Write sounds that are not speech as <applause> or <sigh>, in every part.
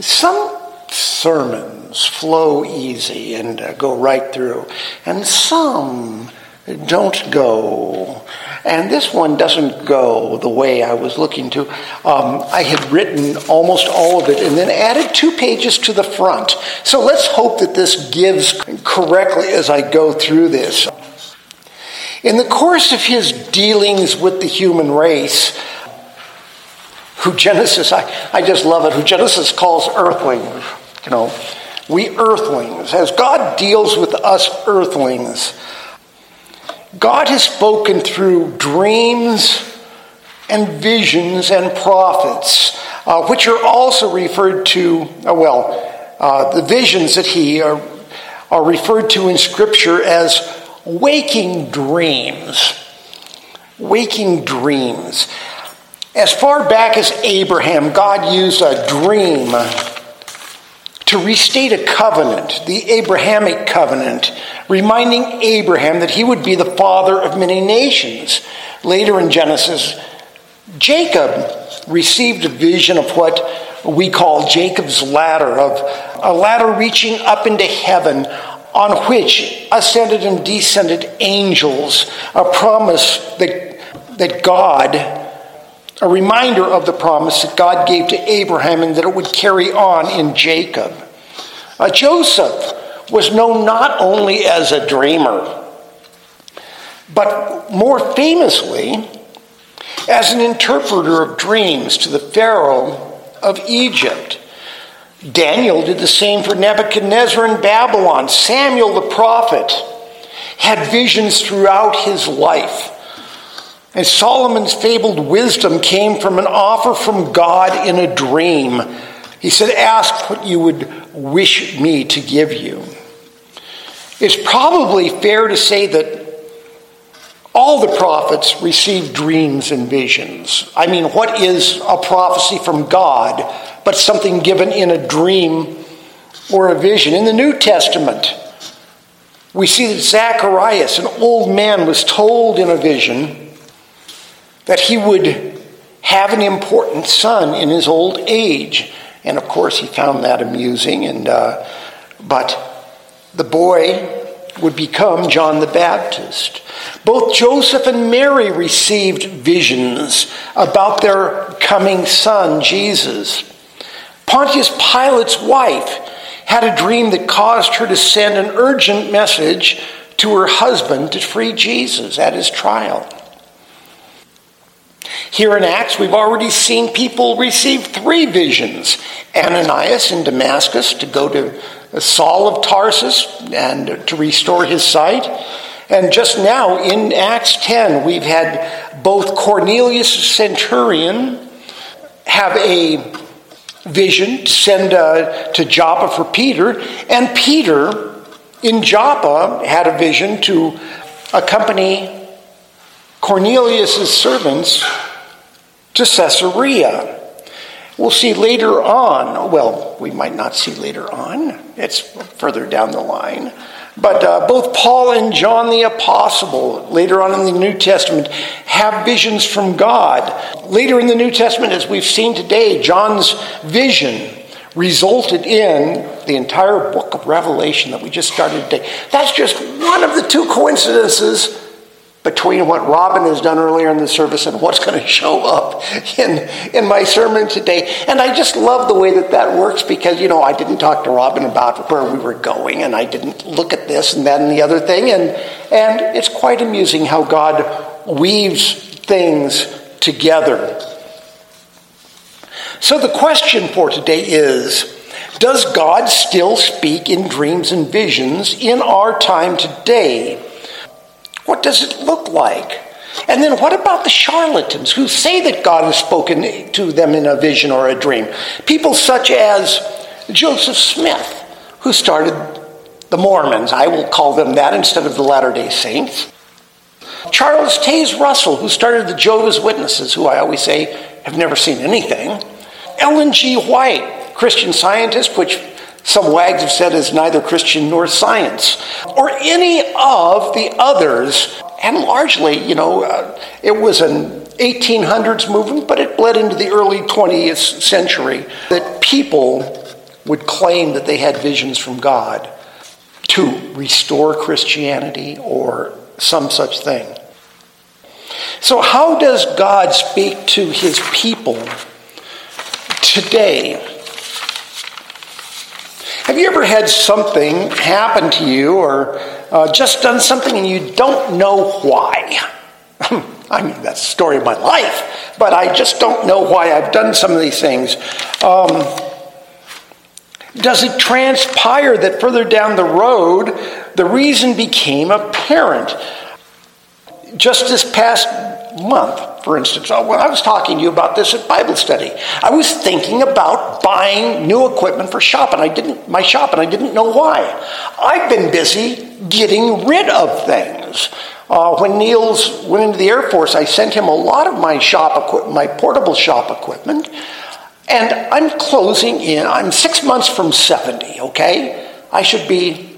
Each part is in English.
Some sermons flow easy and uh, go right through, and some don't go. And this one doesn't go the way I was looking to. Um, I had written almost all of it and then added two pages to the front. So let's hope that this gives correctly as I go through this. In the course of his dealings with the human race, who Genesis, I, I just love it, who Genesis calls earthlings, you know, we earthlings, as God deals with us earthlings, God has spoken through dreams and visions and prophets, uh, which are also referred to, uh, well, uh, the visions that he are, are referred to in Scripture as waking dreams. Waking dreams. As far back as Abraham, God used a dream to restate a covenant, the Abrahamic covenant, reminding Abraham that he would be the father of many nations. Later in Genesis, Jacob received a vision of what we call Jacob's ladder, of a ladder reaching up into heaven on which ascended and descended angels, a promise that, that God a reminder of the promise that God gave to Abraham and that it would carry on in Jacob. Uh, Joseph was known not only as a dreamer, but more famously as an interpreter of dreams to the Pharaoh of Egypt. Daniel did the same for Nebuchadnezzar in Babylon. Samuel the prophet had visions throughout his life. And Solomon's fabled wisdom came from an offer from God in a dream. He said, Ask what you would wish me to give you. It's probably fair to say that all the prophets received dreams and visions. I mean, what is a prophecy from God but something given in a dream or a vision? In the New Testament, we see that Zacharias, an old man, was told in a vision that he would have an important son in his old age. And of course, he found that amusing. And uh, but the boy would become John the Baptist. Both Joseph and Mary received visions about their coming son, Jesus. Pontius Pilate's wife had a dream that caused her to send an urgent message to her husband to free Jesus at his trial. Here in Acts, we've already seen people receive three visions Ananias in Damascus to go to Saul of Tarsus and to restore his sight. And just now in Acts 10, we've had both Cornelius centurion have a vision to send uh, to Joppa for Peter, and Peter in Joppa had a vision to accompany Cornelius' servants to Caesarea. We'll see later on, well, we might not see later on, it's further down the line. But uh, both Paul and John the Apostle, later on in the New Testament, have visions from God. Later in the New Testament, as we've seen today, John's vision resulted in the entire book of Revelation that we just started today. That's just one of the two coincidences between what Robin has done earlier in the service and what's going to show up in, in my sermon today. And I just love the way that that works because, you know, I didn't talk to Robin about where we were going and I didn't look at this and that and the other thing. And, and it's quite amusing how God weaves things together. So the question for today is Does God still speak in dreams and visions in our time today? What does it look like? And then what about the charlatans who say that God has spoken to them in a vision or a dream? People such as Joseph Smith, who started the Mormons. I will call them that instead of the Latter day Saints. Charles Taze Russell, who started the Jehovah's Witnesses, who I always say have never seen anything. Ellen G. White, Christian scientist, which some wags have said is neither Christian nor science, or any of the others. And largely, you know, uh, it was an 1800s movement, but it bled into the early 20th century that people would claim that they had visions from God to restore Christianity or some such thing. So, how does God speak to his people today? Have you ever had something happen to you or uh, just done something and you don't know why? <laughs> I mean, that's the story of my life, but I just don't know why I've done some of these things. Um, does it transpire that further down the road, the reason became apparent? Just this past month, for instance, uh, when I was talking to you about this at Bible study, I was thinking about buying new equipment for shop, and I didn't my shop, and I didn't know why. I've been busy getting rid of things. Uh, when Niels went into the Air Force, I sent him a lot of my shop equipment, my portable shop equipment, and I'm closing in. I'm six months from 70, okay? I should be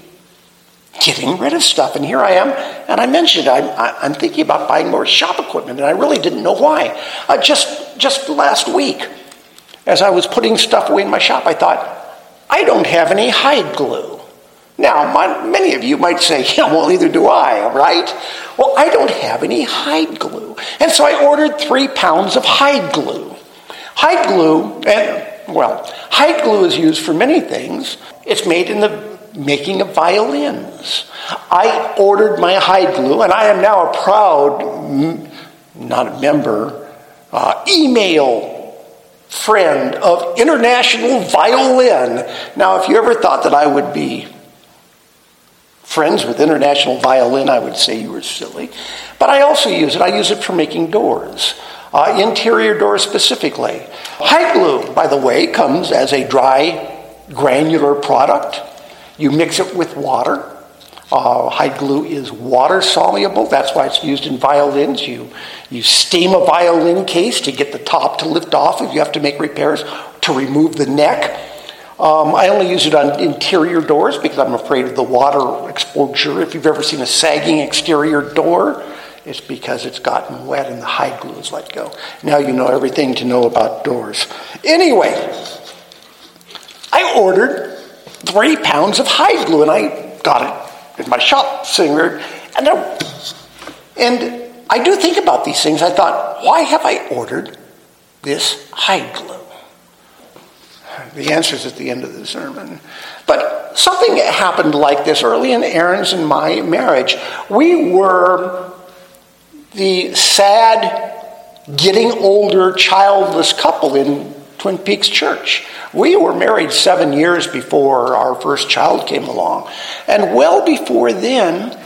getting rid of stuff. And here I am, and I mentioned I'm, I'm thinking about buying more shop equipment, and I really didn't know why. Uh, just, just last week, as I was putting stuff away in my shop, I thought, I don't have any hide glue. Now, my, many of you might say, <laughs> yeah, well, neither do I, right? Well, I don't have any hide glue. And so I ordered three pounds of hide glue. Hide glue, and well, hide glue is used for many things. It's made in the making of violins. I ordered my hide glue, and I am now a proud, not a member, uh, email friend of International Violin. Now, if you ever thought that I would be friends with International Violin, I would say you were silly. But I also use it. I use it for making doors uh, interior doors specifically. Hide glue, by the way, comes as a dry granular product. You mix it with water. Uh, hide glue is water soluble. That's why it's used in violins. You, you steam a violin case to get the top to lift off if you have to make repairs to remove the neck. Um, I only use it on interior doors because I'm afraid of the water exposure. If you've ever seen a sagging exterior door, it's because it's gotten wet and the hide glue is let go. Now you know everything to know about doors. Anyway, I ordered three pounds of hide glue and I got it in my shop sitting there. And, I, and I do think about these things. I thought, why have I ordered this hide glue? The answer is at the end of the sermon. But something happened like this early in Erin's and my marriage. We were the sad, getting older, childless couple in Twin Peaks Church. We were married seven years before our first child came along. And well before then,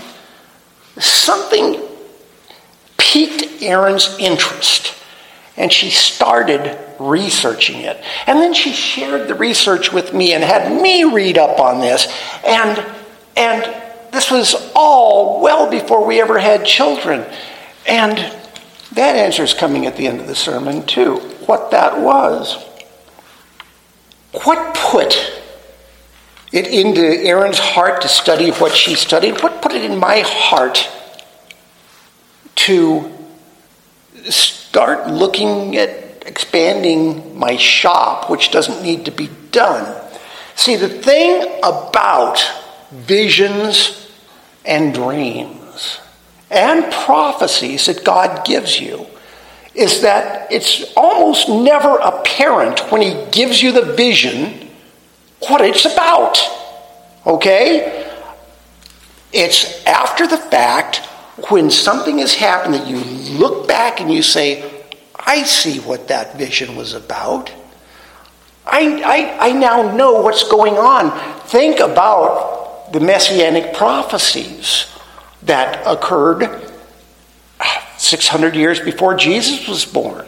something piqued Erin's interest. And she started researching it. And then she shared the research with me and had me read up on this. And, and this was all well before we ever had children. And that answer is coming at the end of the sermon, too. What that was. What put it into Erin's heart to study what she studied? What put it in my heart to start looking at expanding my shop, which doesn't need to be done? See, the thing about visions and dreams and prophecies that God gives you is that it's almost never apparent when He gives you the vision what it's about. Okay? It's after the fact when something has happened that you look back and you say, I see what that vision was about. I, I, I now know what's going on. Think about the messianic prophecies that occurred 600 years before Jesus was born.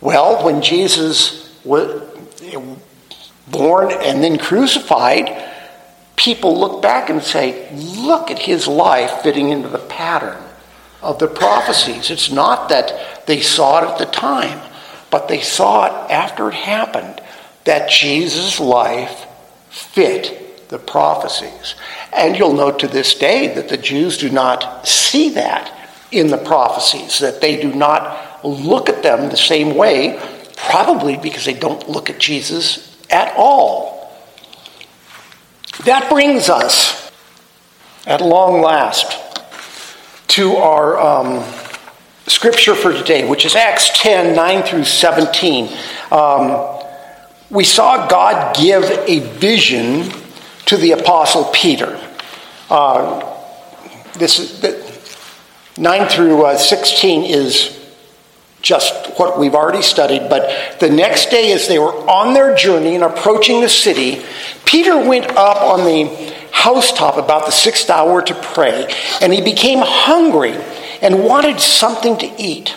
Well, when Jesus was eh, born and then crucified, people look back and say, look at his life fitting into the pattern of the prophecies. It's not that they saw it at the time, but they saw it after it happened that Jesus' life fit the prophecies. And you'll note to this day that the Jews do not see that in the prophecies, that they do not look at them the same way, probably because they don't look at Jesus at all. That brings us, at long last, to our um, scripture for today, which is Acts 10 9 through 17. Um, we saw God give a vision to the Apostle Peter. Uh, this 9 through uh, 16 is just what we've already studied, but the next day, as they were on their journey and approaching the city, Peter went up on the housetop about the sixth hour to pray, and he became hungry and wanted something to eat.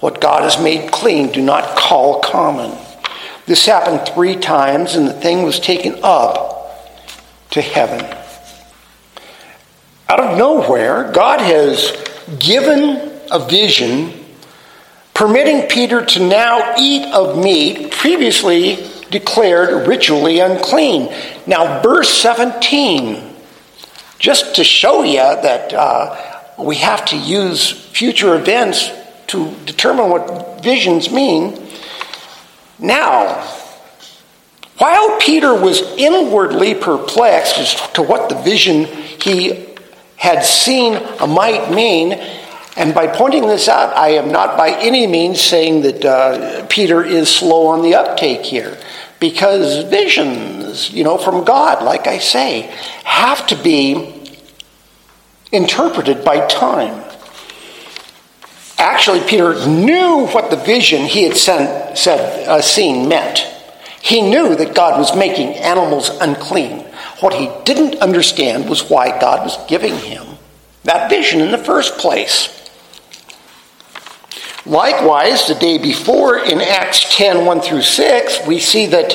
What God has made clean, do not call common. This happened three times, and the thing was taken up to heaven. Out of nowhere, God has given a vision permitting Peter to now eat of meat previously declared ritually unclean. Now, verse 17, just to show you that uh, we have to use future events to determine what visions mean. Now, while Peter was inwardly perplexed as to what the vision he had seen might mean, and by pointing this out, I am not by any means saying that uh, Peter is slow on the uptake here, because visions, you know, from God, like I say, have to be interpreted by time. Actually, Peter knew what the vision he had sent, said, uh, seen meant. He knew that God was making animals unclean. What he didn't understand was why God was giving him that vision in the first place. Likewise, the day before in Acts 10 1 through 6, we see that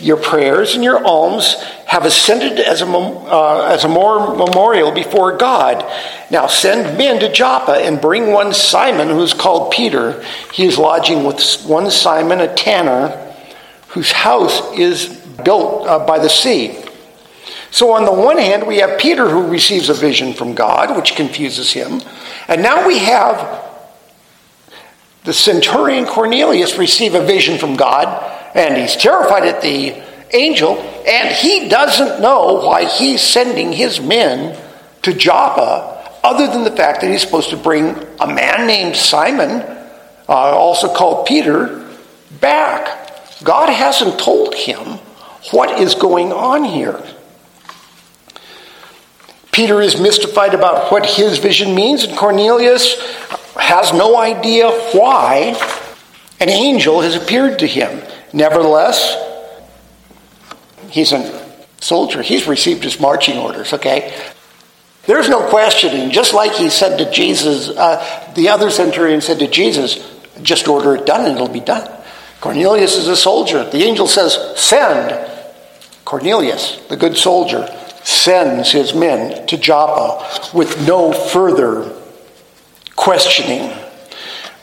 your prayers and your alms have ascended as a, uh, as a more memorial before God. Now send men to Joppa and bring one Simon who is called Peter. He is lodging with one Simon, a tanner, whose house is built uh, by the sea. So, on the one hand, we have Peter who receives a vision from God, which confuses him. And now we have the centurion Cornelius receive a vision from God and he's terrified at the angel, and he doesn't know why he's sending his men to Joppa, other than the fact that he's supposed to bring a man named Simon, uh, also called Peter, back. God hasn't told him what is going on here. Peter is mystified about what his vision means, and Cornelius has no idea why an angel has appeared to him. Nevertheless, he's a soldier. He's received his marching orders, okay? There's no questioning. Just like he said to Jesus, uh, the other centurion said to Jesus, just order it done and it'll be done. Cornelius is a soldier. The angel says, send. Cornelius, the good soldier, sends his men to Joppa with no further questioning.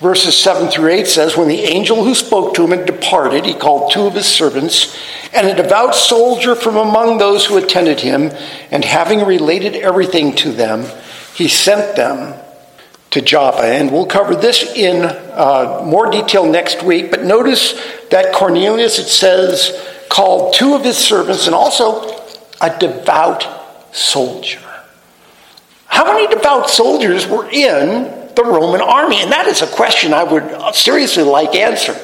Verses 7 through 8 says, When the angel who spoke to him had departed, he called two of his servants and a devout soldier from among those who attended him, and having related everything to them, he sent them to Joppa. And we'll cover this in uh, more detail next week. But notice that Cornelius, it says, called two of his servants and also a devout soldier. How many devout soldiers were in the Roman army? And that is a question I would seriously like answered.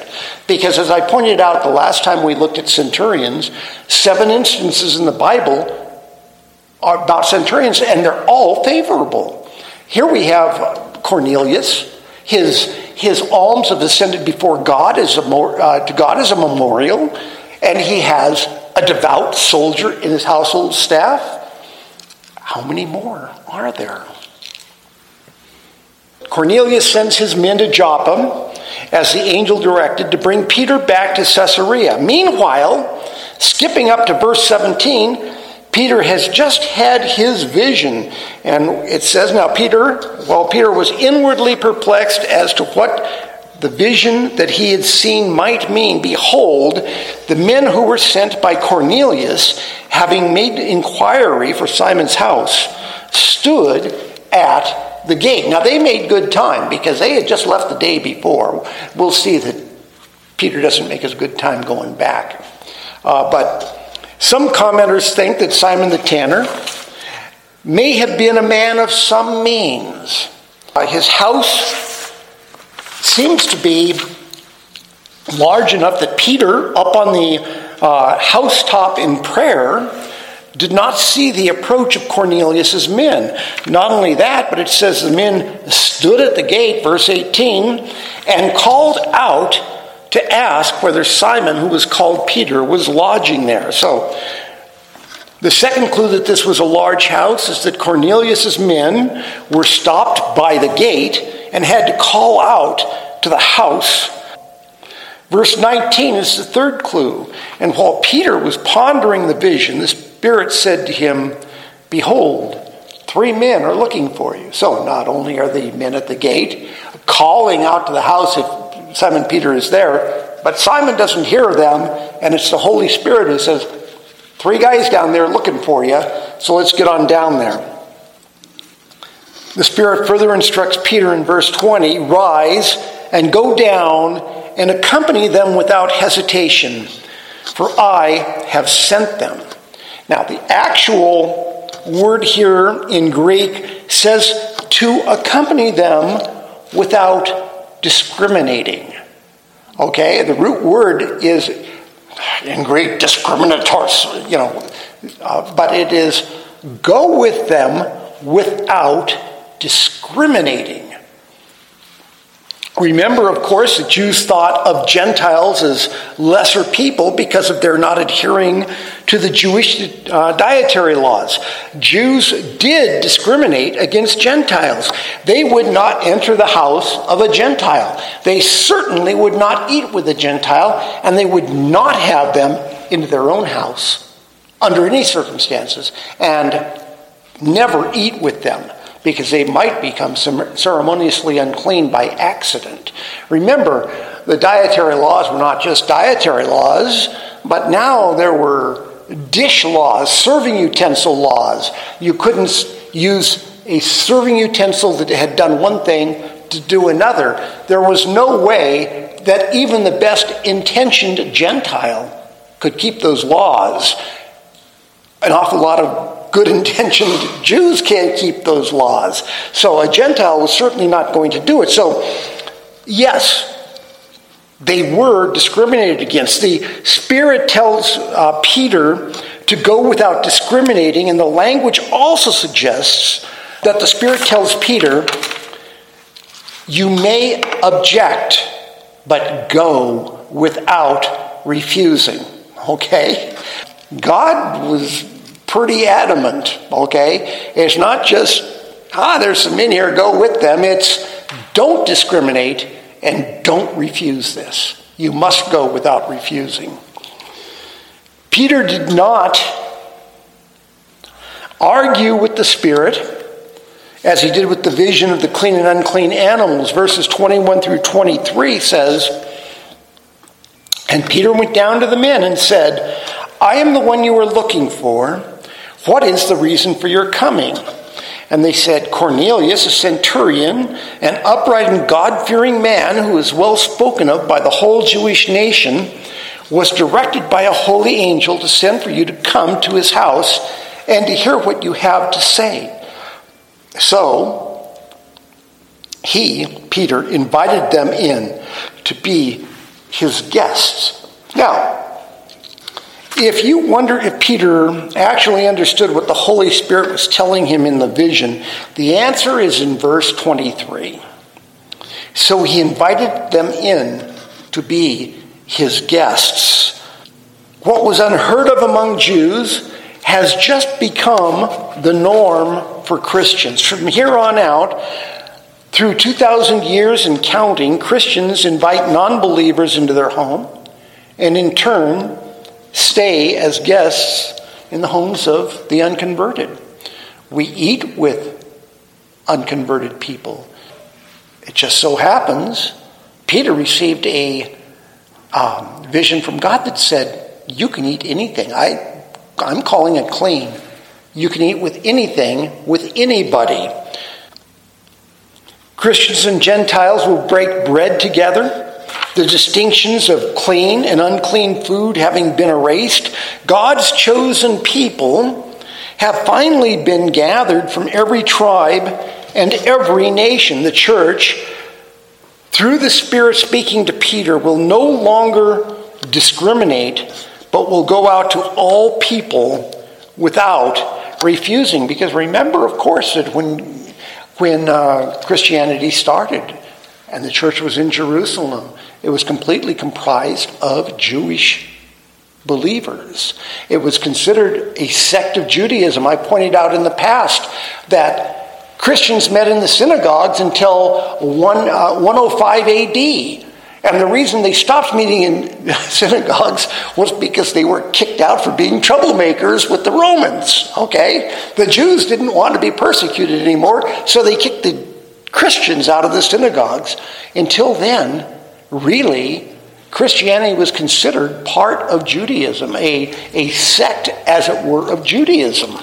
Because as I pointed out the last time we looked at centurions, seven instances in the Bible are about centurions, and they're all favorable. Here we have Cornelius. His, his alms have ascended before God as a, uh, to God as a memorial, and he has a devout soldier in his household staff. How many more are there? Cornelius sends his men to Joppa as the angel directed to bring Peter back to Caesarea. Meanwhile, skipping up to verse 17, Peter has just had his vision. And it says now, Peter, well, Peter was inwardly perplexed as to what the vision that he had seen might mean. Behold, the men who were sent by Cornelius, having made inquiry for Simon's house, stood at the gate. Now, they made good time because they had just left the day before. We'll see that Peter doesn't make as good time going back. Uh, but some commenters think that Simon the tanner may have been a man of some means. Uh, his house seems to be large enough that Peter, up on the uh, housetop in prayer, did not see the approach of Cornelius's men. Not only that, but it says the men stood at the gate, verse 18, and called out to ask whether Simon, who was called Peter, was lodging there. So, the second clue that this was a large house is that Cornelius's men were stopped by the gate and had to call out to the house. Verse 19 is the third clue. And while Peter was pondering the vision, the Spirit said to him, Behold, three men are looking for you. So not only are the men at the gate calling out to the house if Simon Peter is there, but Simon doesn't hear them, and it's the Holy Spirit who says, Three guys down there looking for you, so let's get on down there. The Spirit further instructs Peter in verse 20 Rise and go down and accompany them without hesitation, for I have sent them. Now, the actual word here in Greek says to accompany them without discriminating. Okay, the root word is in Greek discriminators, you know, uh, but it is go with them without discriminating. Remember, of course, the Jews thought of Gentiles as lesser people because of their not adhering to the Jewish uh, dietary laws. Jews did discriminate against Gentiles. They would not enter the house of a Gentile. They certainly would not eat with a Gentile, and they would not have them into their own house under any circumstances, and never eat with them because they might become ceremoniously unclean by accident. Remember, the dietary laws were not just dietary laws, but now there were dish laws, serving utensil laws. You couldn't use a serving utensil that had done one thing to do another. There was no way that even the best intentioned Gentile could keep those laws. An awful lot of good intentioned Jews can't keep those laws. So a Gentile was certainly not going to do it. So, yes, they were discriminated against. The Spirit tells uh, Peter to go without discriminating, and the language also suggests that the Spirit tells Peter, You may object, but go without refusing. Okay? God was pretty adamant, okay? It's not just, ah, there's some in here, go with them. It's don't discriminate and don't refuse this. You must go without refusing. Peter did not argue with the Spirit as he did with the vision of the clean and unclean animals. Verses 21 through 23 says, And Peter went down to the men and said, I am the one you were looking for. What is the reason for your coming? And they said, Cornelius, a centurion, an upright and God fearing man who is well spoken of by the whole Jewish nation, was directed by a holy angel to send for you to come to his house and to hear what you have to say. So, he, Peter, invited them in to be his guests. Now, if you wonder if Peter actually understood what the Holy Spirit was telling him in the vision, the answer is in verse 23. So he invited them in to be his guests. What was unheard of among Jews has just become the norm for Christians. From here on out, through 2,000 years and counting, Christians invite non believers into their home and in turn stay as guests in the homes of the unconverted. We eat with unconverted people. It just so happens Peter received a um, vision from God that said, You can eat anything. I, I'm calling it clean. You can eat with anything, with anybody. Christians and Gentiles will break bread together. The distinctions of clean and unclean food having been erased, God's chosen people have finally been gathered from every tribe and every nation. The church, through the Spirit speaking to Peter, will no longer discriminate, but will go out to all people without refusing. Because remember, of course, that when when uh, Christianity started and the church was in Jerusalem, it was completely comprised of Jewish believers. It was considered a sect of Judaism. I pointed out in the past that Christians met in the synagogues until one, uh, 105 AD. And the reason they stopped meeting in <laughs> synagogues was because they were kicked out for being troublemakers with the Romans. Okay? The Jews didn't want to be persecuted anymore, so they kicked the Christians out of the synagogues. Until then, really, Christianity was considered part of Judaism, a, a sect, as it were, of Judaism.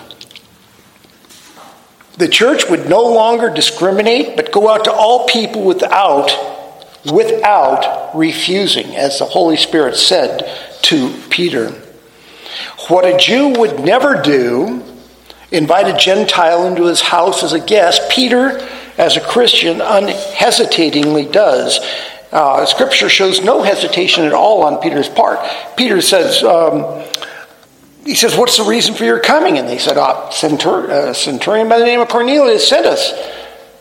The church would no longer discriminate, but go out to all people without without refusing, as the Holy Spirit said to Peter. What a Jew would never do, invite a Gentile into his house as a guest, Peter, as a Christian, unhesitatingly does. Uh, scripture shows no hesitation at all on Peter's part. Peter says, um, he says, What's the reason for your coming? And they said, oh, Centur- uh, Centurion by the name of Cornelius sent us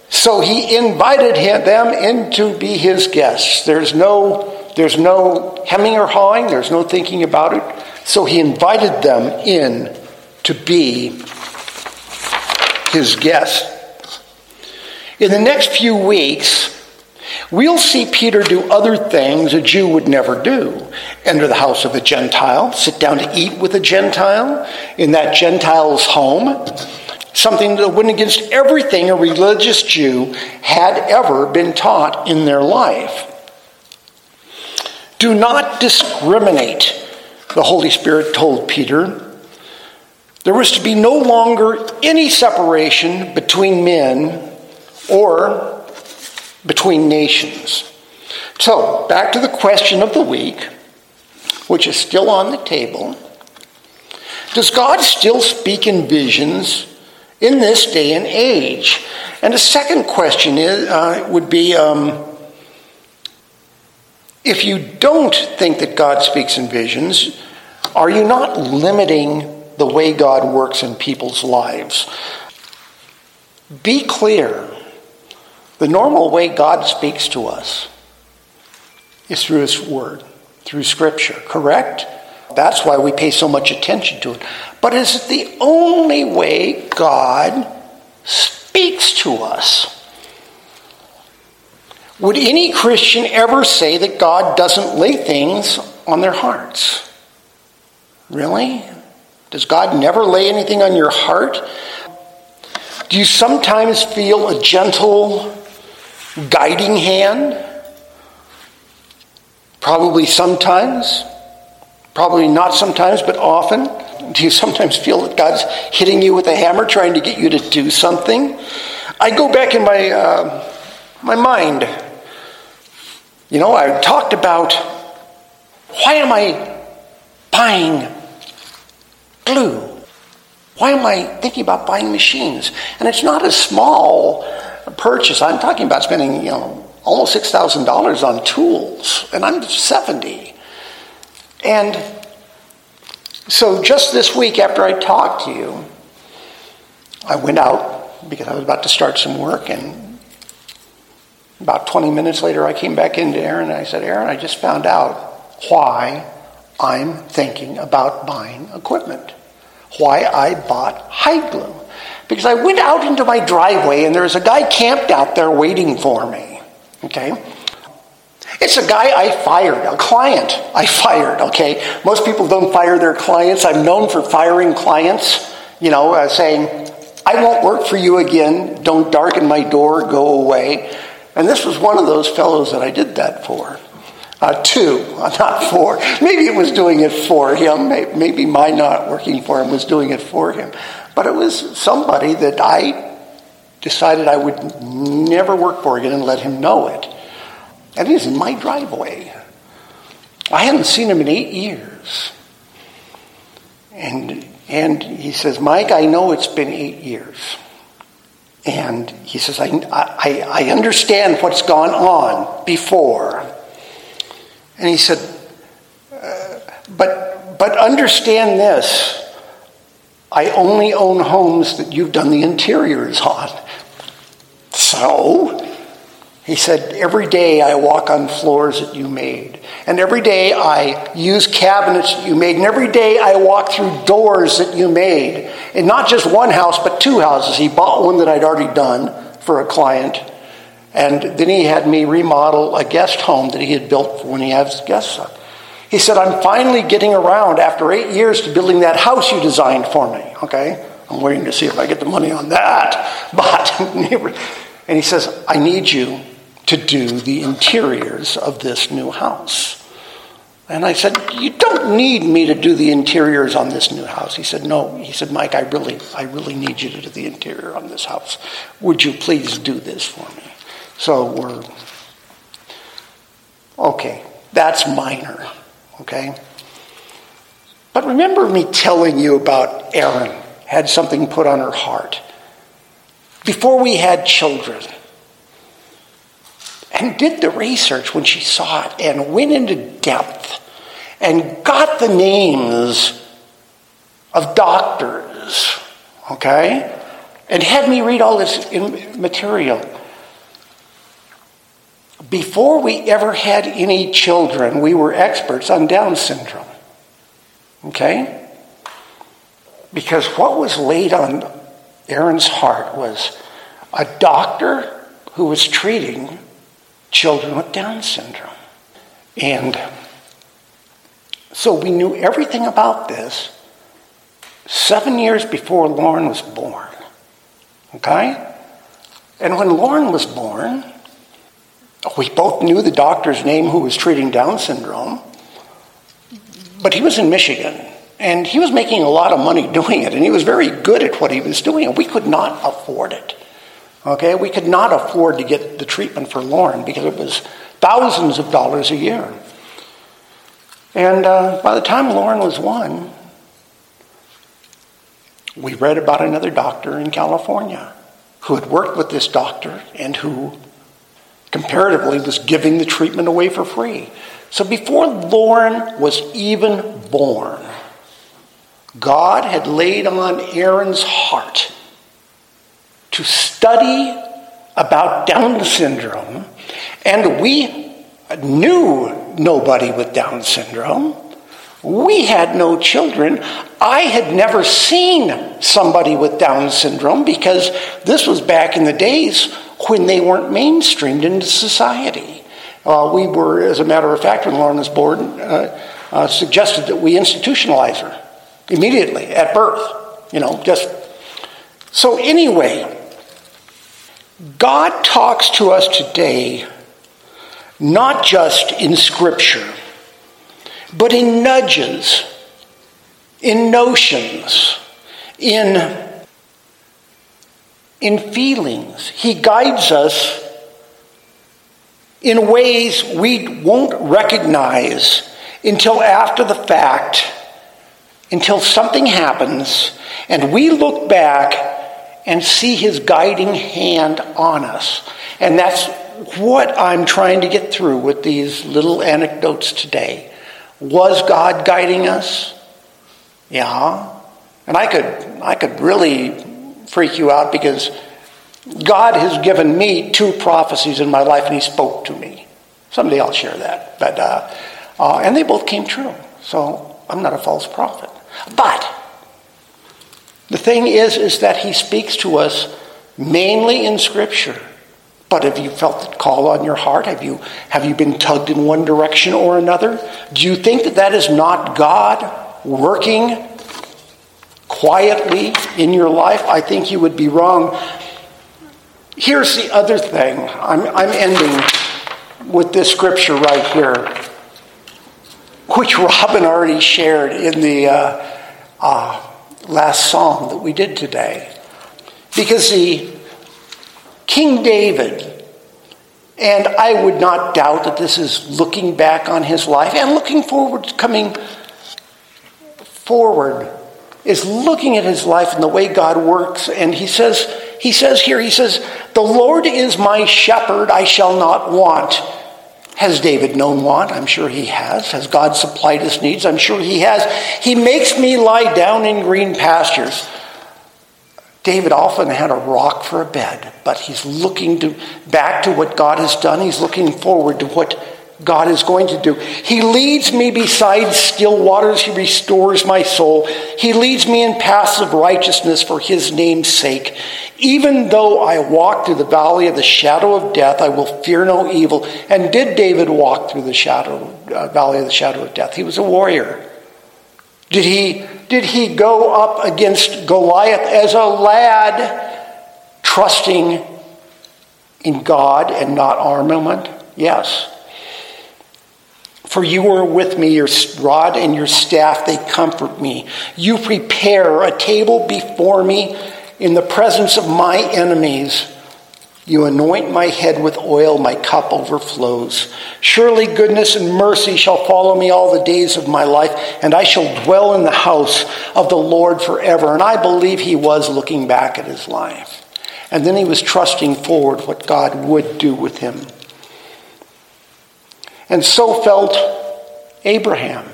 so he invited him, them in to be his guests. There's no, there's no hemming or hawing, there's no thinking about it. So he invited them in to be his guests. In the next few weeks, we'll see Peter do other things a Jew would never do. Enter the house of a Gentile, sit down to eat with a Gentile in that Gentile's home something that went against everything a religious Jew had ever been taught in their life. Do not discriminate, the Holy Spirit told Peter. There was to be no longer any separation between men or between nations. So, back to the question of the week, which is still on the table. Does God still speak in visions in this day and age? And the second question is, uh, would be um, if you don't think that God speaks in visions, are you not limiting the way God works in people's lives? Be clear. The normal way God speaks to us is through His Word, through Scripture, correct? That's why we pay so much attention to it. But is it the only way God speaks to us? Would any Christian ever say that God doesn't lay things on their hearts? Really? Does God never lay anything on your heart? Do you sometimes feel a gentle guiding hand? Probably sometimes. Probably not sometimes, but often. Do you sometimes feel that God's hitting you with a hammer trying to get you to do something? I go back in my, uh, my mind. You know, I talked about why am I buying glue? Why am I thinking about buying machines? And it's not a small purchase. I'm talking about spending, you know, almost $6,000 on tools, and I'm 70. And so just this week after I talked to you, I went out because I was about to start some work, and about 20 minutes later, I came back into Erin and I said, Erin, I just found out why I'm thinking about buying equipment, why I bought hide glue. Because I went out into my driveway and there was a guy camped out there waiting for me. Okay? It's a guy I fired, a client I <laughs> fired, okay? Most people don't fire their clients. I'm known for firing clients, you know, uh, saying, I won't work for you again. Don't darken my door. Go away. And this was one of those fellows that I did that for. Uh, two, <laughs> not four. Maybe it was doing it for him. Maybe my not working for him was doing it for him. But it was somebody that I decided I would never work for again and let him know it. And he's in my driveway. I hadn't seen him in eight years. And, and he says, Mike, I know it's been eight years. And he says, I, I, I understand what's gone on before. And he said, uh, but, but understand this. I only own homes that you've done the interiors on. So, he said, Every day I walk on floors that you made. And every day I use cabinets that you made. And every day I walk through doors that you made. And not just one house, but two houses. He bought one that I'd already done for a client. And then he had me remodel a guest home that he had built when he has guests up. He said, I'm finally getting around after eight years to building that house you designed for me. Okay? I'm waiting to see if I get the money on that. <laughs> But, and he says, I need you to do the interiors of this new house. And I said, You don't need me to do the interiors on this new house. He said, No. He said, Mike, I really, I really need you to do the interior on this house. Would you please do this for me? So we're okay, that's minor, okay? But remember me telling you about Erin had something put on her heart. Before we had children, and did the research when she saw it and went into depth and got the names of doctors, okay? And had me read all this material. Before we ever had any children, we were experts on Down syndrome, okay? Because what was laid on Erin's heart was a doctor who was treating children with Down syndrome. And so we knew everything about this seven years before Lauren was born. Okay? And when Lauren was born, we both knew the doctor's name who was treating Down syndrome, but he was in Michigan. And he was making a lot of money doing it, and he was very good at what he was doing, and we could not afford it. Okay, we could not afford to get the treatment for Lauren because it was thousands of dollars a year. And uh, by the time Lauren was one, we read about another doctor in California who had worked with this doctor and who comparatively was giving the treatment away for free. So before Lauren was even born, God had laid on Erin's heart to study about Down syndrome, and we knew nobody with Down syndrome. We had no children. I had never seen somebody with Down syndrome because this was back in the days when they weren't mainstreamed into society. Uh, we were, as a matter of fact, when Lauren was uh, uh, suggested that we institutionalize her immediately at birth. You know, just so anyway. God talks to us today not just in Scripture, but in nudges, in notions, in, in feelings. He guides us in ways we won't recognize until after the fact, until something happens, and we look back and see his guiding hand on us. And that's what I'm trying to get through with these little anecdotes today. Was God guiding us? Yeah. And I could I could really freak you out because God has given me two prophecies in my life and he spoke to me. Someday I'll share that. But uh, uh, and they both came true. So I'm not a false prophet. But the thing is, is that he speaks to us mainly in Scripture. But have you felt the call on your heart? Have you, have you been tugged in one direction or another? Do you think that that is not God working quietly in your life? I think you would be wrong. Here's the other thing. I'm, I'm ending with this scripture right here, which Robin already shared in the uh, uh, last song that we did today. Because the King David, and I would not doubt that this is looking back on his life and looking forward, coming forward, is looking at his life and the way God works. And he says, he says here, he says, The Lord is my shepherd, I shall not want. Has David known want? I'm sure he has. Has God supplied his needs? I'm sure he has. He makes me lie down in green pastures. David often had a rock for a bed, but he's looking to, back to what God has done. He's looking forward to what God is going to do. He leads me beside still waters. He restores my soul. He leads me in paths of righteousness for his name's sake. Even though I walk through the valley of the shadow of death, I will fear no evil. And did David walk through the shadow, uh, valley of the shadow of death? He was a warrior. Did he, did he go up against Goliath as a lad, trusting in God and not armament? Yes. For you are with me, your rod and your staff, they comfort me. You prepare a table before me in the presence of my enemies. You anoint my head with oil, my cup overflows. Surely goodness and mercy shall follow me all the days of my life, and I shall dwell in the house of the Lord forever. And I believe he was looking back at his life. And then he was trusting forward what God would do with him. And so felt Abraham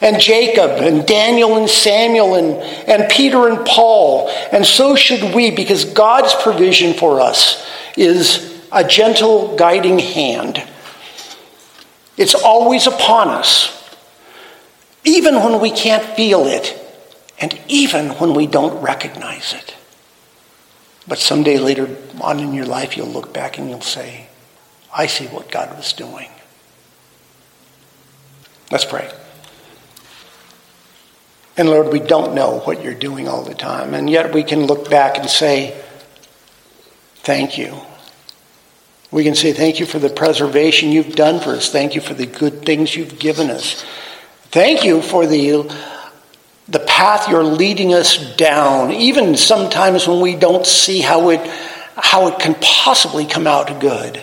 and Jacob and Daniel and Samuel and, and Peter and Paul. And so should we, because God's provision for us is a gentle guiding hand. It's always upon us, even when we can't feel it, and even when we don't recognize it. But someday later on in your life, you'll look back and you'll say, I see what God was doing. Let's pray. And Lord, we don't know what you're doing all the time. And yet we can look back and say, Thank you. We can say, Thank you for the preservation you've done for us. Thank you for the good things you've given us. Thank you for the, the path you're leading us down, even sometimes when we don't see how it, how it can possibly come out good.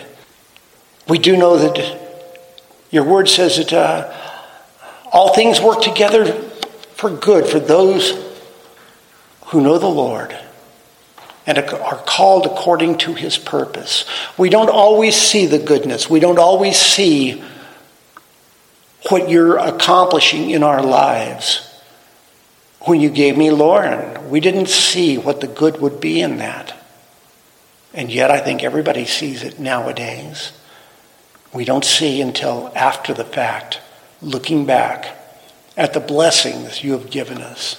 We do know that your word says that uh, all things work together for good for those who know the Lord and are called according to his purpose. We don't always see the goodness. We don't always see what you're accomplishing in our lives. When you gave me Lauren, we didn't see what the good would be in that. And yet I think everybody sees it nowadays. We don't see until after the fact looking back at the blessings you have given us.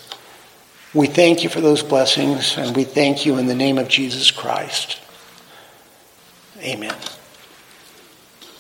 We thank you for those blessings, and we thank you in the name of Jesus Christ. Amen.